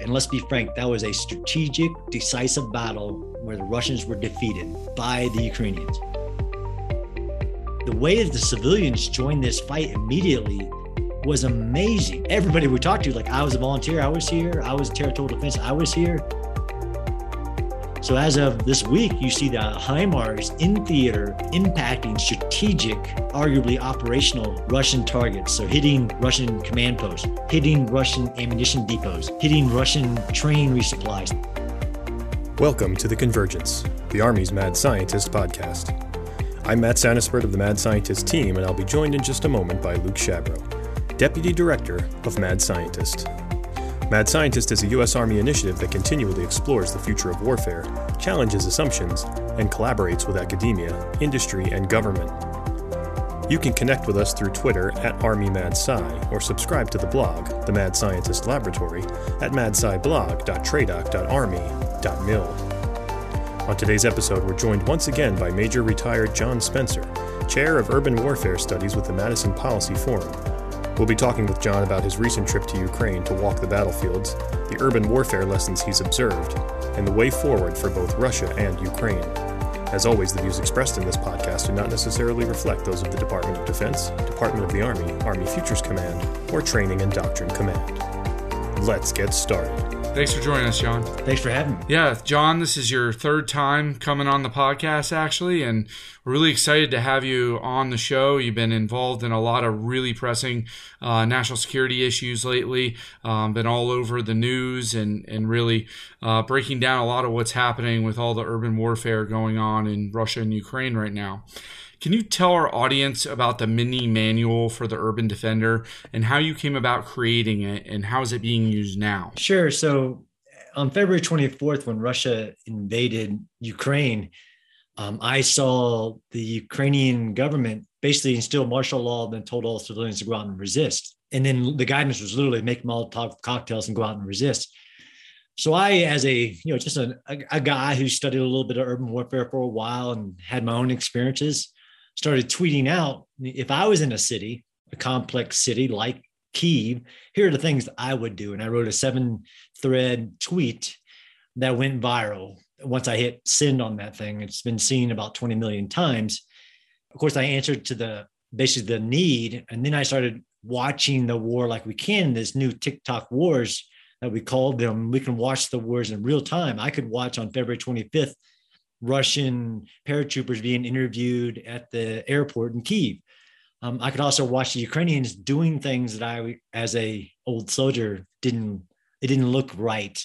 And let's be frank, that was a strategic, decisive battle where the Russians were defeated by the Ukrainians. The way that the civilians joined this fight immediately was amazing. Everybody we talked to, like I was a volunteer, I was here, I was territorial defense, I was here. So as of this week, you see the HIMARS in theater impacting strategic, arguably operational Russian targets. So hitting Russian command posts, hitting Russian ammunition depots, hitting Russian train resupplies. Welcome to The Convergence, the Army's Mad Scientist podcast. I'm Matt Santaspirt of the Mad Scientist team, and I'll be joined in just a moment by Luke Shabro, Deputy Director of Mad Scientist. Mad Scientist is a U.S. Army initiative that continually explores the future of warfare, challenges assumptions, and collaborates with academia, industry, and government. You can connect with us through Twitter at ArmyMadSci or subscribe to the blog, The Mad Scientist Laboratory, at madsciblog.tradoc.army.mil. On today's episode, we're joined once again by Major Retired John Spencer, Chair of Urban Warfare Studies with the Madison Policy Forum, We'll be talking with John about his recent trip to Ukraine to walk the battlefields, the urban warfare lessons he's observed, and the way forward for both Russia and Ukraine. As always, the views expressed in this podcast do not necessarily reflect those of the Department of Defense, Department of the Army, Army Futures Command, or Training and Doctrine Command. Let's get started. Thanks for joining us, John. Thanks for having me. Yeah, John, this is your third time coming on the podcast, actually, and we're really excited to have you on the show. You've been involved in a lot of really pressing uh, national security issues lately, um, been all over the news, and and really uh, breaking down a lot of what's happening with all the urban warfare going on in Russia and Ukraine right now. Can you tell our audience about the mini manual for the Urban Defender and how you came about creating it and how is it being used now? Sure. So on February 24th, when Russia invaded Ukraine, um, I saw the Ukrainian government basically instill martial law then told all civilians to go out and resist. And then the guidance was literally make Molotov cocktails and go out and resist. So I, as a you know, just a, a, a guy who studied a little bit of urban warfare for a while and had my own experiences, started tweeting out if I was in a city, a complex city like Kiev, here are the things I would do. And I wrote a seven thread tweet that went viral. Once I hit send on that thing, it's been seen about 20 million times. Of course, I answered to the basically the need. And then I started watching the war like we can, this new TikTok wars that we called them. We can watch the wars in real time. I could watch on February 25th Russian paratroopers being interviewed at the airport in Kiev. Um, I could also watch the Ukrainians doing things that I, as a old soldier, didn't it didn't look right.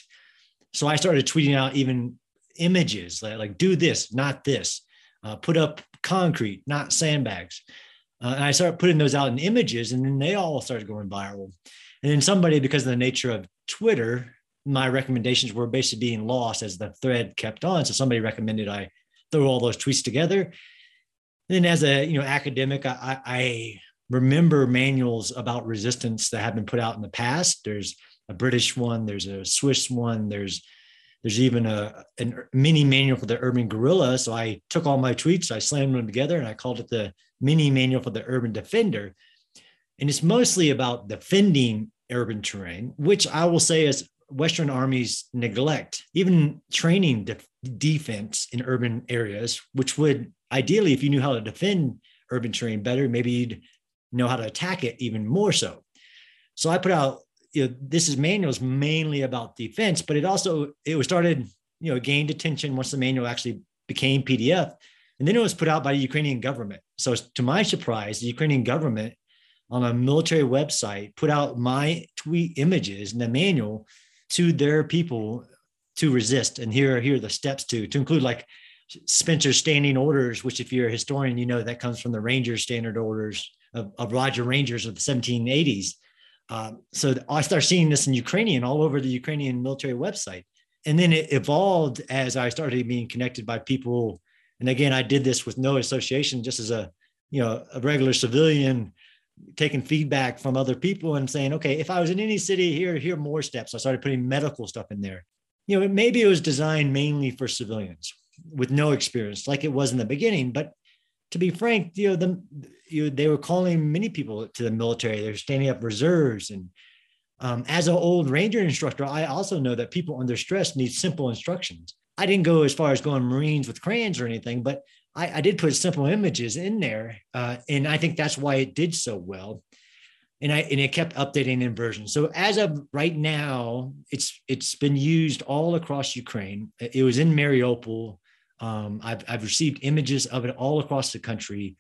So I started tweeting out even images like, like do this, not this. Uh, put up concrete, not sandbags. Uh, and I started putting those out in images, and then they all started going viral. And then somebody, because of the nature of Twitter, my recommendations were basically being lost as the thread kept on. So somebody recommended I throw all those tweets together. Then as a you know academic, I, I remember manuals about resistance that have been put out in the past. There's a British one, there's a Swiss one, there's there's even a, a mini manual for the urban guerrilla. So I took all my tweets, I slammed them together, and I called it the mini manual for the urban defender. And it's mostly about defending urban terrain, which I will say is Western armies neglect, even training de- defense in urban areas, which would ideally, if you knew how to defend urban terrain better, maybe you'd know how to attack it even more so. So I put out, you know, this is manuals mainly about defense, but it also it was started, you know, gained attention once the manual actually became PDF, and then it was put out by the Ukrainian government. So to my surprise, the Ukrainian government on a military website put out my tweet images in the manual to their people to resist. And here, here are the steps to to include like Spencer's standing orders, which if you're a historian, you know that comes from the Rangers standard orders of, of Rogers' Rangers of the 1780s. Um, so I start seeing this in Ukrainian all over the Ukrainian military website. And then it evolved as I started being connected by people. And again, I did this with no association, just as a you know a regular civilian taking feedback from other people and saying, okay, if I was in any city here, here more steps. I started putting medical stuff in there. You know, maybe it was designed mainly for civilians with no experience, like it was in the beginning. But to be frank, you know, the you they were calling many people to the military. They're standing up reserves, and Um, as an old ranger instructor, I also know that people under stress need simple instructions. I didn't go as far as going Marines with crayons or anything, but I, I did put simple images in there, uh, and I think that's why it did so well. And I and it kept updating in versions. So as of right now, it's it's been used all across Ukraine. It was in Mariupol. Um, I've I've received images of it all across the country.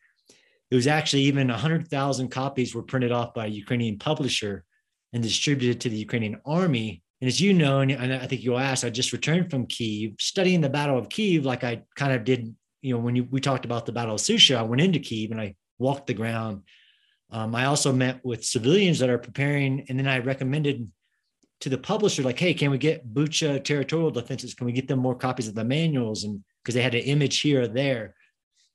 It was actually even 100,000 copies were printed off by a Ukrainian publisher and distributed to the Ukrainian army. And as you know, and I think you'll ask, I just returned from Kiev, studying the Battle of Kiev, like I kind of did you know, when you, we talked about the Battle of Shusha, I went into Kiev and I walked the ground. Um, I also met with civilians that are preparing, and then I recommended to the publisher, like, hey, can we get Bucha territorial defenses? Can we get them more copies of the manuals? And because they had an image here or there.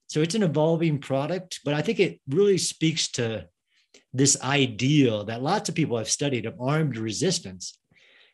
So it's an evolving product, but I think it really speaks to this ideal that lots of people have studied of armed resistance.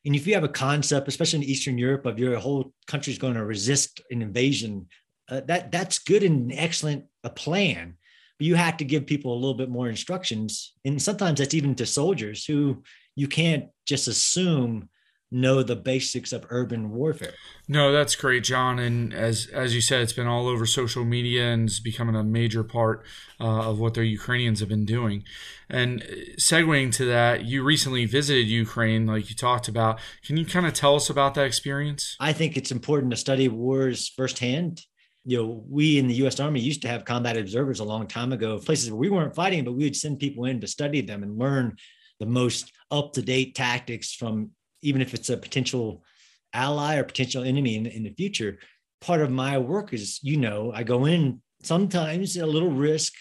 And if you have a concept, especially in Eastern Europe, of your whole country is going to resist an invasion uh, that that's good and excellent a plan but you have to give people a little bit more instructions and sometimes that's even to soldiers who you can't just assume know the basics of urban warfare. No, that's great, John. And as as you said, it's been all over social media and it's becoming a major part uh, of what the Ukrainians have been doing. And uh, segueing to that, you recently visited Ukraine, like you talked about. Can you kind of tell us about that experience? I think it's important to study wars firsthand you know, we in the U.S. Army used to have combat observers a long time ago, places where we weren't fighting, but we would send people in to study them and learn the most up-to-date tactics from, even if it's a potential ally or potential enemy in, in the future. Part of my work is, you know, I go in sometimes a little risk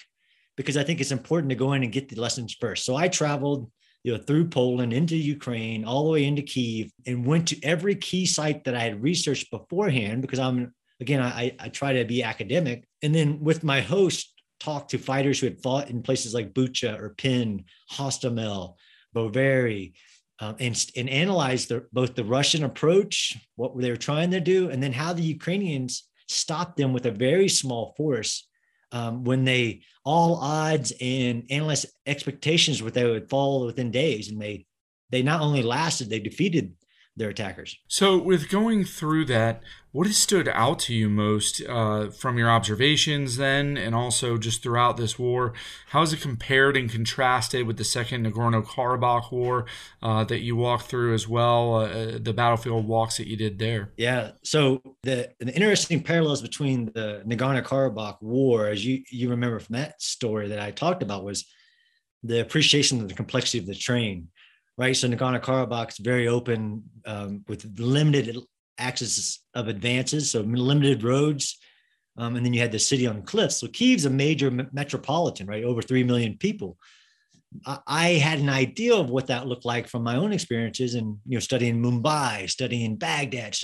because I think it's important to go in and get the lessons first. So I traveled you know, through Poland into Ukraine, all the way into Kiev, and went to every key site that I had researched beforehand because I'm again, I, I try to be academic. And then with my host, talk to fighters who had fought in places like Bucha or Pin, Hostomel, Brovary, um, and, and analyze the, both the Russian approach, what they were trying to do, and then how the Ukrainians stopped them with a very small force um, when they all odds and analyst expectations were they would fall within days, and they they not only lasted, they defeated their attackers. So, with going through that, what has stood out to you most uh, from your observations then, and also just throughout this war? How is it compared and contrasted with the Second Nagorno Karabakh War uh, that you walked through as well, uh, the battlefield walks that you did there? Yeah. So, the, the interesting parallels between the Nagorno Karabakh War, as you, you remember from that story that I talked about, was the appreciation of the complexity of the terrain right? So Nagorno Karabakh is very open um, with limited access of advances, so limited roads. Um, and then you had the city on cliffs. So Kiev's a major metropolitan, right? Over 3 million people. I, I had an idea of what that looked like from my own experiences and, you know, studying Mumbai, studying Baghdad,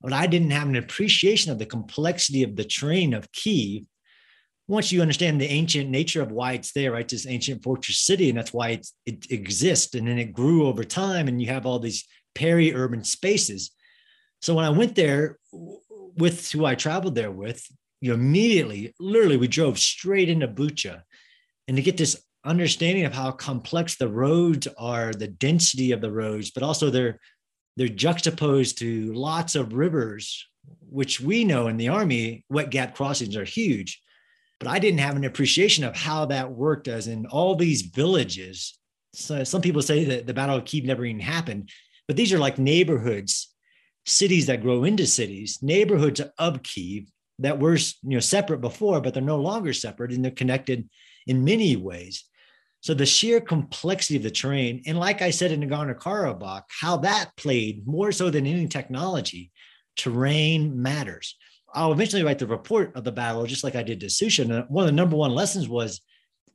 but I didn't have an appreciation of the complexity of the terrain of Kiev once you understand the ancient nature of why it's there, right? This ancient fortress city, and that's why it exists. And then it grew over time, and you have all these peri-urban spaces. So when I went there with who I traveled there with, you immediately, literally, we drove straight into Bucha, and to get this understanding of how complex the roads are, the density of the roads, but also they're they're juxtaposed to lots of rivers, which we know in the army, wet gap crossings are huge but I didn't have an appreciation of how that worked as in all these villages. So some people say that the Battle of Kiev never even happened, but these are like neighborhoods, cities that grow into cities, neighborhoods of Kiev that were you know separate before, but they're no longer separate and they're connected in many ways. So the sheer complexity of the terrain, and like I said in Nagorno Karabakh, how that played more so than any technology, terrain matters. I'll eventually write the report of the battle, just like I did to Shusha. And one of the number one lessons was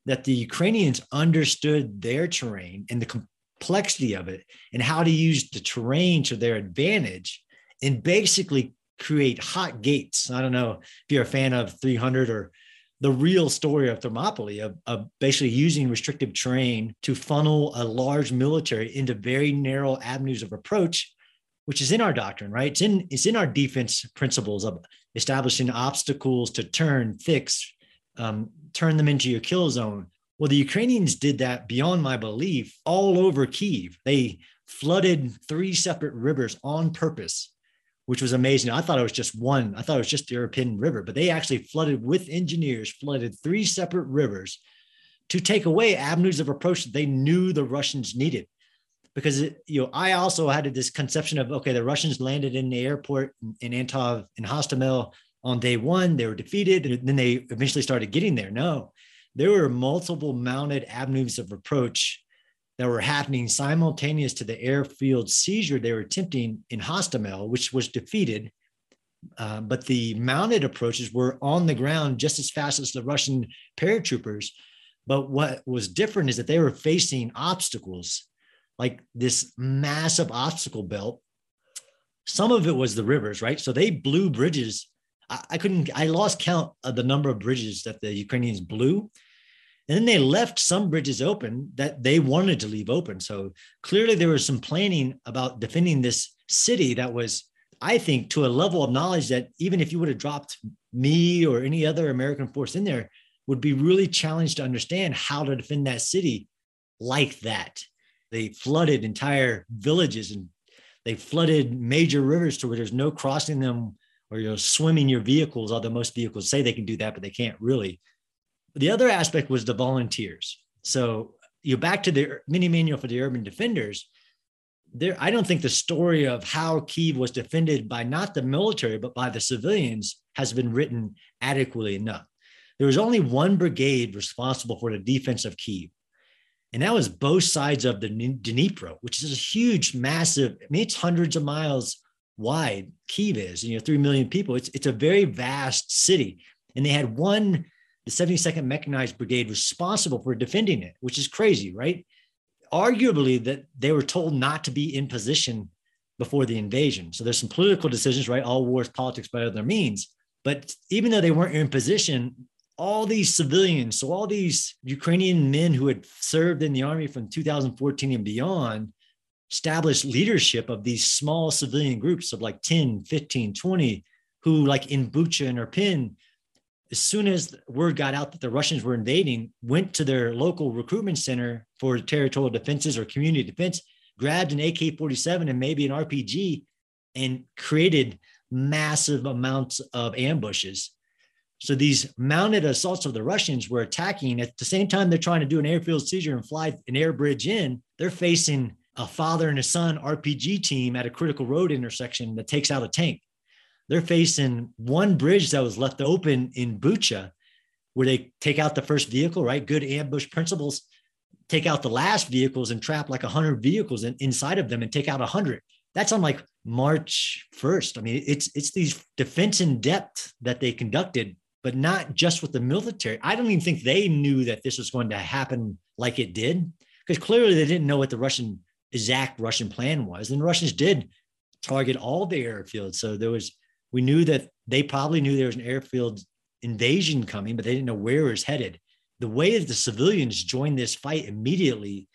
that the Ukrainians understood their terrain and the complexity of it and how to use the terrain to their advantage and basically create hot gates. I don't know if you're a fan of 300 or the real story of Thermopylae of, of, basically using restrictive terrain to funnel a large military into very narrow avenues of approach which is in our doctrine, right? It's in it's in our defense principles of establishing obstacles to turn, fix, um, turn them into your kill zone, Well, the Ukrainians did that beyond my belief all over Kiev. They flooded three separate rivers on purpose, which was amazing. I thought it was just one. I thought it was just the Irpin River, but they actually flooded with engineers, flooded three separate rivers to take away avenues of approach that they knew the Russians needed. Because you know, I also had this conception of okay, the Russians landed in the airport in Antonov in Hostomel on day one. They were defeated, and then they eventually started getting there. No, there were multiple mounted avenues of approach that were happening simultaneous to the airfield seizure they were attempting in Hostomel, which was defeated. Uh, but the mounted approaches were on the ground just as fast as the Russian paratroopers. But what was different is that they were facing obstacles like this massive obstacle belt. Some of it was the rivers, right? So they blew bridges I, couldn't, I lost count of the number of bridges that the Ukrainians blew. And then they left some bridges open that they wanted to leave open. So clearly there was some planning about defending this city that was, I think, to a level of knowledge that even if you would have dropped me or any other American force in there, would be really challenged to understand how to defend that city like that. They flooded entire villages and they flooded major rivers to where there's no crossing them or you're swimming your vehicles, although most vehicles say they can do that, but they can't really. The other aspect was the volunteers. So you're back to the mini manual for the urban defenders. There, I don't think the story of how Kiev was defended by not the military, but by the civilians has been written adequately enough. There was only one brigade responsible for the defense of Kiev. And that was both sides of the Dnipro, which is a huge, massive, I mean, it's hundreds of miles wide Kiev is, you know, 3 million people. It's, it's a very vast city. And they had one, the 72nd Mechanized Brigade responsible for defending it, which is crazy, right? Arguably, that they were told not to be in position before the invasion. So there's some political decisions, right? All wars, politics by other means. But even though they weren't in position, all these civilians, so all these Ukrainian men who had served in the army from 2014 and beyond, established leadership of these small civilian groups of like 10, 15, 20, who like in Bucha and Irpin, as soon as word got out that the Russians were invading, went to their local recruitment center for territorial defenses or community defense, grabbed an AK-47 and maybe an RPG and created massive amounts of ambushes. So these mounted assaults of the Russians were attacking at the same time they're trying to do an airfield seizure and fly an air bridge in, they're facing a father and a son RPG team at a critical road intersection that takes out a tank. They're facing one bridge that was left open in Bucha, where they take out the first vehicle, right? Good ambush principles. Take out the last vehicles and trap like 100 vehicles in, inside of them and take out 100. That's on like March 1st. I mean, it's it's these defense in depth that they conducted, but not just with the military. I don't even think they knew that this was going to happen like it did, because clearly they didn't know what the Russian exact Russian plan was. And the Russians did target all the airfields. So there was, we knew that they probably knew there was an airfield invasion coming, but they didn't know where it was headed. The way that the civilians joined this fight immediately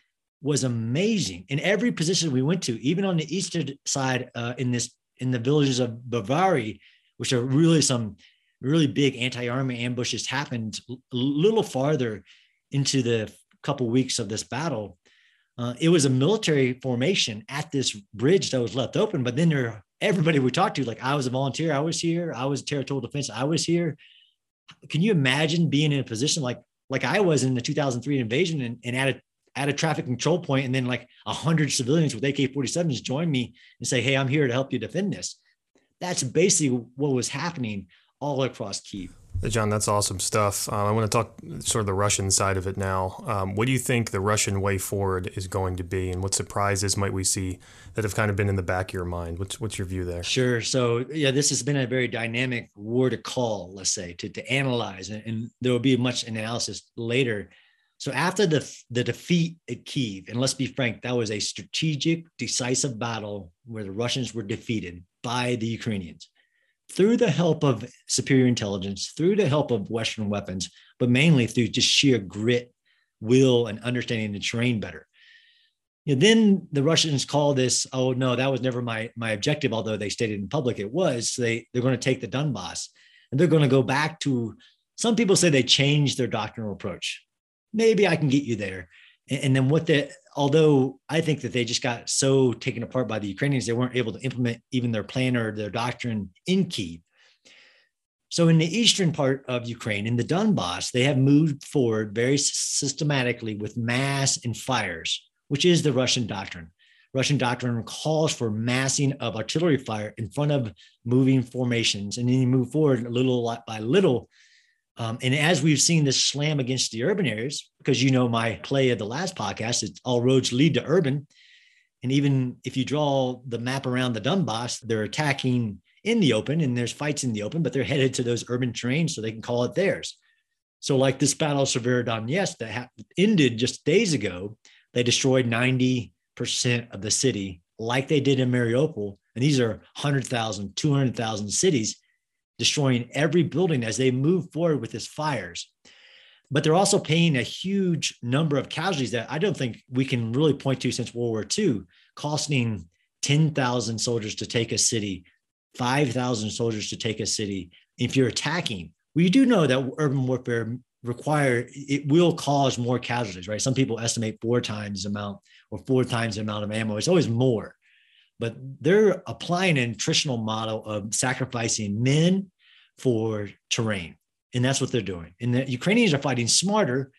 was amazing. In every position we went to, even on the eastern side, uh, in this in the villages of Brovary, which are really some really big anti-armor ambushes happened a little farther into the couple weeks of this battle uh, it was a military formation at this bridge that was left open. But then there, everybody we talked to, like I was a volunteer, I was here, I was territorial defense, I was here. Can you imagine being in a position like like I was in the 2003 invasion and, and at a at a traffic control point, and then like a hundred civilians with AK-47s join me and say, "Hey, I'm here to help you defend this." That's basically what was happening all across Kiev. John, that's awesome stuff. Um, I want to talk sort of the Russian side of it now. Um, what do you think the Russian way forward is going to be, and what surprises might we see that have kind of been in the back of your mind? What's what's your view there? Sure. So yeah, this has been a very dynamic war to call, let's say, to to analyze, and, and there will be much analysis later. So after the the defeat at Kiev, and let's be frank, that was a strategic, decisive battle where the Russians were defeated by the Ukrainians through the help of superior intelligence, through the help of Western weapons, but mainly through just sheer grit, will, and understanding the terrain better. Then the Russians call this, oh no, that was never my my objective, although they stated in public it was. They they're going to take the Donbass and they're going to go back to some people say they changed their doctrinal approach. maybe I can get you there. And, then what the although I think that they just got so taken apart by the Ukrainians, they weren't able to implement even their plan or their doctrine in Kiev. So, in the eastern part of Ukraine, in the Donbass, they have moved forward very systematically with mass and fires, which is the Russian doctrine. Russian doctrine calls for massing of artillery fire in front of moving formations, and then you move forward a little by little. Um, and as we've seen this slam against the urban areas, because you know my play of the last podcast, it's all roads lead to urban. And even if you draw the map around the Donbass, they're attacking in the open and there's fights in the open, but they're headed to those urban terrains so they can call it theirs. So, like this battle of Severodonetsk that ha- ended just days ago, they destroyed 90% of the city, like they did in Mariupol. And these are 100,000, 200,000 cities, destroying every building as they move forward with these fires. But they're also paying a huge number of casualties that I don't think we can really point to since World War II, costing 10,000 soldiers to take a city, 5,000 soldiers to take a city. If you're attacking, we do know that urban warfare require it will cause more casualties, right? Some people estimate four times the amount or four times the amount of ammo. It's always more, but they're applying an attritional model of sacrificing men for terrain, and that's what they're doing. And the Ukrainians are fighting smarter.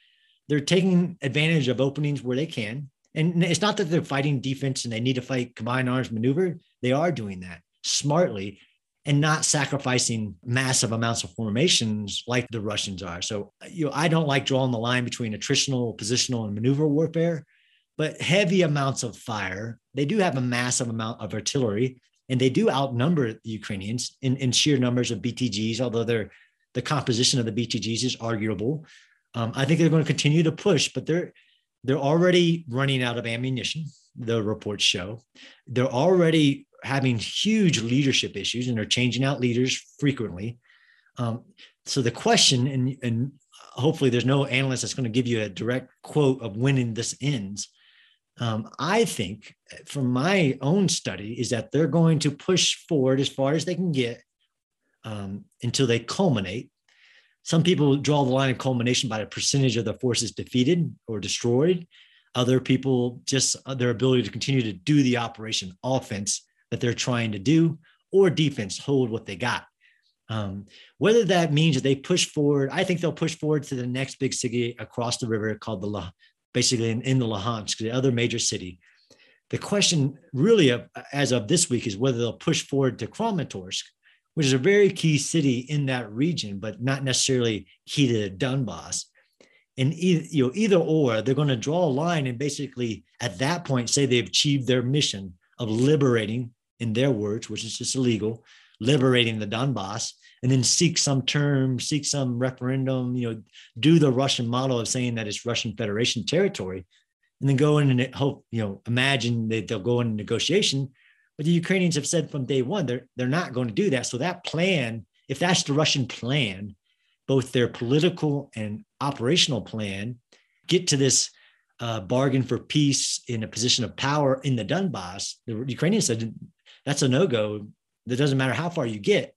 They're taking advantage of openings where they can. And it's not that they're fighting defense and they need to fight combined arms maneuver. They are doing that smartly and not sacrificing massive amounts of formations like the Russians are. So, you know, I don't like drawing the line between attritional, positional, and maneuver warfare, but heavy amounts of fire. They do have a massive amount of artillery, and they do outnumber the Ukrainians in, in sheer numbers of BTGs, although they're, the composition of the BTGs is arguable. Um, I think they're going to continue to push, but they're they're already running out of ammunition. The reports show they're already having huge leadership issues and are changing out leaders frequently. Um, so the question, and, and hopefully there's no analyst that's going to give you a direct quote of when this ends. Um, I think from my own study is that they're going to push forward as far as they can get um, until they culminate. Some people draw the line of culmination by the percentage of the forces defeated or destroyed. Other people just uh, their ability to continue to do the operation offense that they're trying to do, or defense, hold what they got. Um, whether that means that they push forward, I think they'll push forward to the next big city across the river called the La, basically in, in the Luhansk, the other major city. The question really of, as of this week is whether they'll push forward to Kramatorsk, which is a very key city in that region, but not necessarily key to Donbass. And either, you know, either or, they're going to draw a line and basically at that point say they've achieved their mission of liberating in their words, which is just illegal, liberating the Donbass, and then seek some term, seek some referendum, you know, do the Russian model of saying that it's Russian Federation territory, and then go in and hope, you know, imagine that they'll go in negotiation. But the Ukrainians have said from day one they're they're not going to do that. So that plan, if that's the Russian plan, both their political and operational plan, get to this uh, bargain for peace in a position of power in the Donbass. The Ukrainians said that's a no go. That doesn't matter how far you get.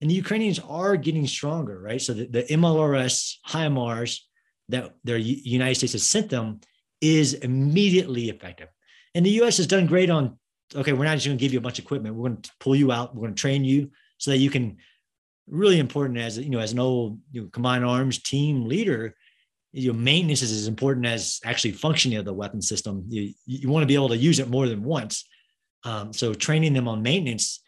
And the Ukrainians are getting stronger, right? So the, the MLRS HIMARS that the United States has sent them is immediately effective. And the US has done great on, okay, we're not just going to give you a bunch of equipment. We're going to pull you out. We're going to train you so that you can really important as, you know, as an old you know, combined arms team leader, you know, maintenance is as important as actually functioning of the weapon system. You, you want to be able to use it more than once. Um, so training them on maintenance,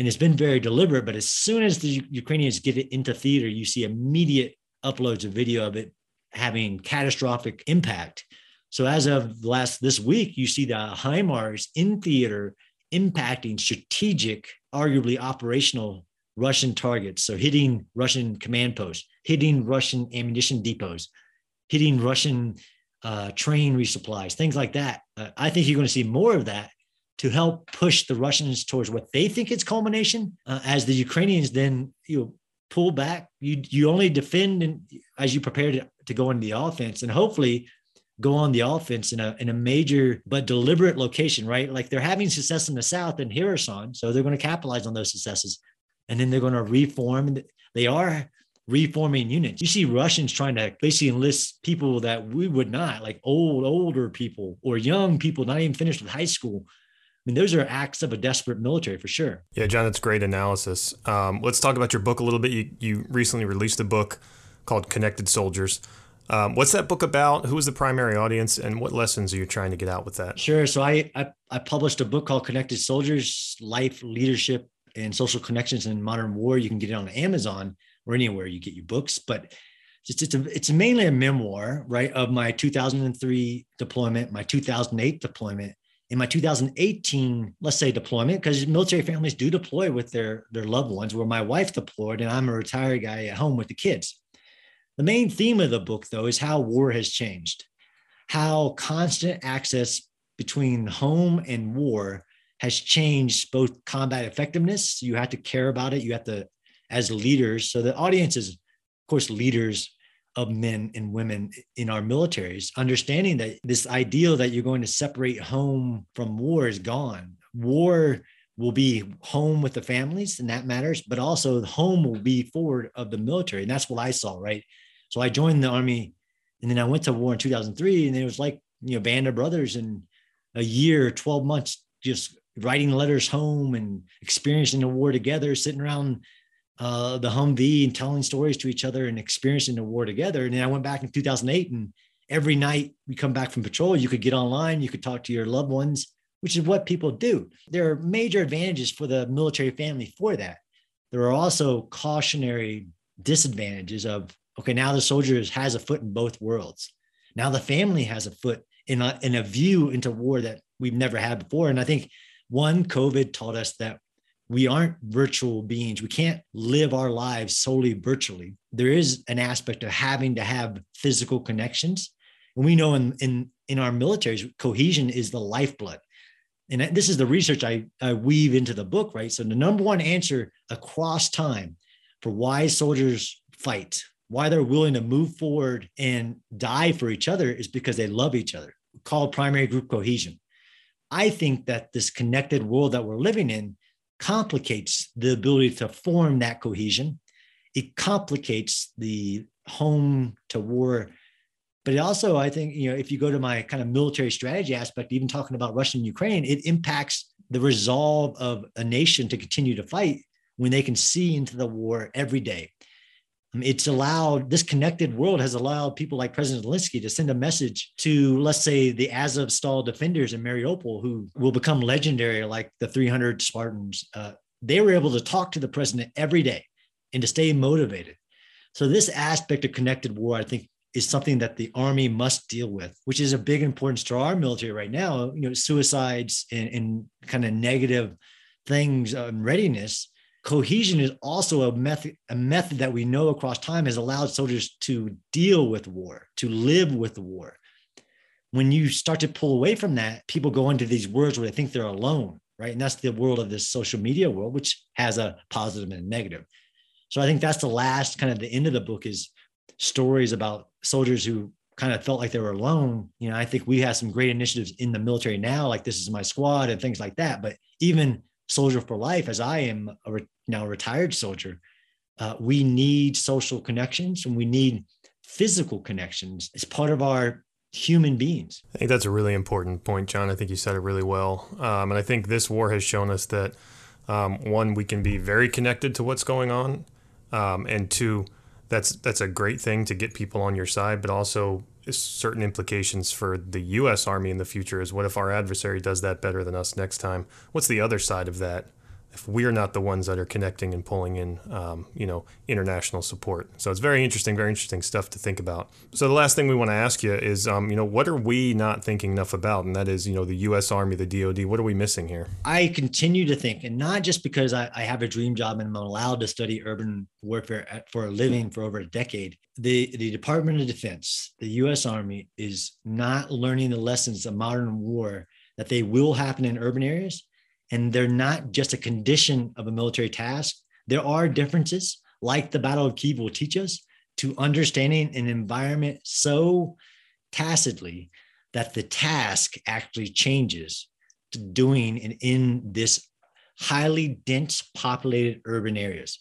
and it's been very deliberate. But as soon as the Ukrainians get it into theater, you see immediate uploads of video of it having catastrophic impact. So as of last this week, you see the HIMARS in theater impacting strategic, arguably operational Russian targets. So hitting Russian command posts, hitting Russian ammunition depots, hitting Russian uh, train resupplies, things like that. Uh, I think you're going to see more of that to help push the Russians towards what they think is culmination, uh, as the Ukrainians then you know, pull back. You you only defend and as you prepare to, to go into the offense, and hopefully go on the offense in a in a major but deliberate location, right? Like they're having success in the south and Kherson, so they're going to capitalize on those successes, and then they're going to reform. They are reforming units. You see Russians trying to basically enlist people that we would not, like old, older people or young people, not even finished with high school. I mean, those are acts of a desperate military for sure. Yeah, John, that's great analysis. Um, let's talk about your book a little bit. You, you recently released a book called Connected Soldiers. Um, what's that book about? Who is the primary audience, and what lessons are you trying to get out with that? Sure. So I I, I published a book called Connected Soldiers: Life, Leadership, and Social Connections in Modern War. You can get it on Amazon or anywhere you get your books, but it's it's, a, it's mainly a memoir, right, of my 2003 deployment, my 2008 deployment, in my 2018, let's say deployment, because military families do deploy with their their loved ones. Where my wife deployed, and I'm a retired guy at home with the kids. The main theme of the book, though, is how war has changed, how constant access between home and war has changed both combat effectiveness. You have to care about it. You have to, as leaders, so the audience is, of course, leaders of men and women in our militaries, understanding that this ideal that you're going to separate home from war is gone. War will be home with the families, and that matters, but also home will be forward of the military. And that's what I saw, right? So I joined the army and then I went to war in 2003 and it was like, you know, band of brothers and a year, 12 months, just writing letters home and experiencing the war together, sitting around uh, the Humvee and telling stories to each other and experiencing the war together. And then I went back in 2008 and every night we come back from patrol, you could get online, you could talk to your loved ones, which is what people do. There are major advantages for the military family for that. There are also cautionary disadvantages of okay, now the soldier has a foot in both worlds. Now the family has a foot in a, in a view into war that we've never had before. And I think one, COVID taught us that we aren't virtual beings. We can't live our lives solely virtually. There is an aspect of having to have physical connections. And we know in, in, in our militaries, cohesion is the lifeblood. And this is the research I, I weave into the book, right? So the number one answer across time for why soldiers fight, why they're willing to move forward and die for each other is because they love each other, called primary group cohesion. I think that this connected world that we're living in complicates the ability to form that cohesion. It complicates the home to war. But it also, I think, you know, if you go to my kind of military strategy aspect, even talking about Russia and Ukraine, it impacts the resolve of a nation to continue to fight when they can see into the war every day it's allowed this connected world has allowed people like President Zelensky to send a message to, let's say, the Azovstal defenders in Mariupol, who will become legendary, like the 300 Spartans. Uh, they were able to talk to the president every day and to stay motivated. So this aspect of connected war, I think, is something that the army must deal with, which is a big importance to our military right now. You know, suicides and, and kind of negative things and readiness cohesion is also a method a method that we know across time has allowed soldiers to deal with war to live with war. When you start to pull away from that people go into these worlds where they think they're alone right? And that's the world of this social media world which has a positive and a negative. So i think that's the last kind of the end of the book is stories about soldiers who kind of felt like they were alone. You know i think we have some great initiatives in the military now like this is my squad and things like that. But even soldier for life, as I am a re- now a retired soldier, uh, we need social connections and we need physical connections as part of our human beings. I think that's a really important point, John. I think you said it really well. Um, and I think this war has shown us that um, one, we can be very connected to what's going on, um, and two, that's that's a great thing to get people on your side, but also certain implications for the U.S. Army in the future is what if our adversary does that better than us next time? What's the other side of that? If we're not the ones that are connecting and pulling in, um, you know, international support. So it's very interesting, very interesting stuff to think about. So the last thing we want to ask you is, um, you know, what are we not thinking enough about? And that is, you know, the U.S. Army, the DoD. What are we missing here? I continue to think, and not just because I, I have a dream job and I'm allowed to study urban warfare for a living for over a decade. The the Department of Defense, the U.S. Army, is not learning the lessons of modern war that they will happen in urban areas and they're not just a condition of a military task. There are differences, like the Battle of Kiev will teach us, to understanding an environment so tacitly that the task actually changes to doing in, in this highly dense populated urban areas.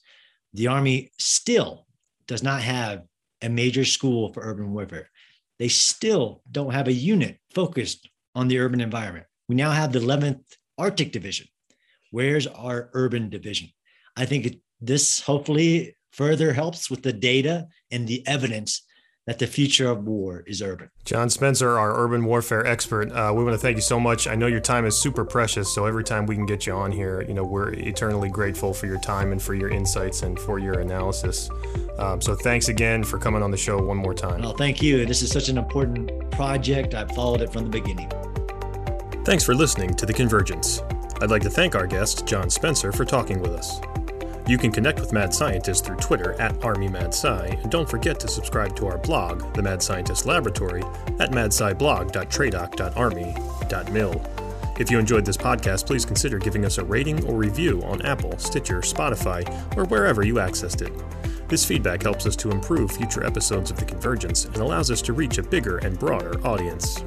The Army still does not have a major school for urban warfare. They still don't have a unit focused on the urban environment. We now have the 11th Arctic Division. Where's our urban division? I think this hopefully further helps with the data and the evidence that the future of war is urban. John Spencer, our urban warfare expert, uh, we want to thank you so much. I know your time is super precious, so every time we can get you on here, you know, we're eternally grateful for your time and for your insights and for your analysis. Um, so thanks again for coming on the show one more time. Well, thank you. This is such an important project. I've followed it from the beginning. Thanks for listening to The Convergence. I'd like to thank our guest, John Spencer, for talking with us. You can connect with Mad Scientist through Twitter at ArmyMadSci, and don't forget to subscribe to our blog, The Mad Scientist Laboratory, at madsciblog.tradoc.army.mil. If you enjoyed this podcast, please consider giving us a rating or review on Apple, Stitcher, Spotify, or wherever you accessed it. This feedback helps us to improve future episodes of The Convergence and allows us to reach a bigger and broader audience.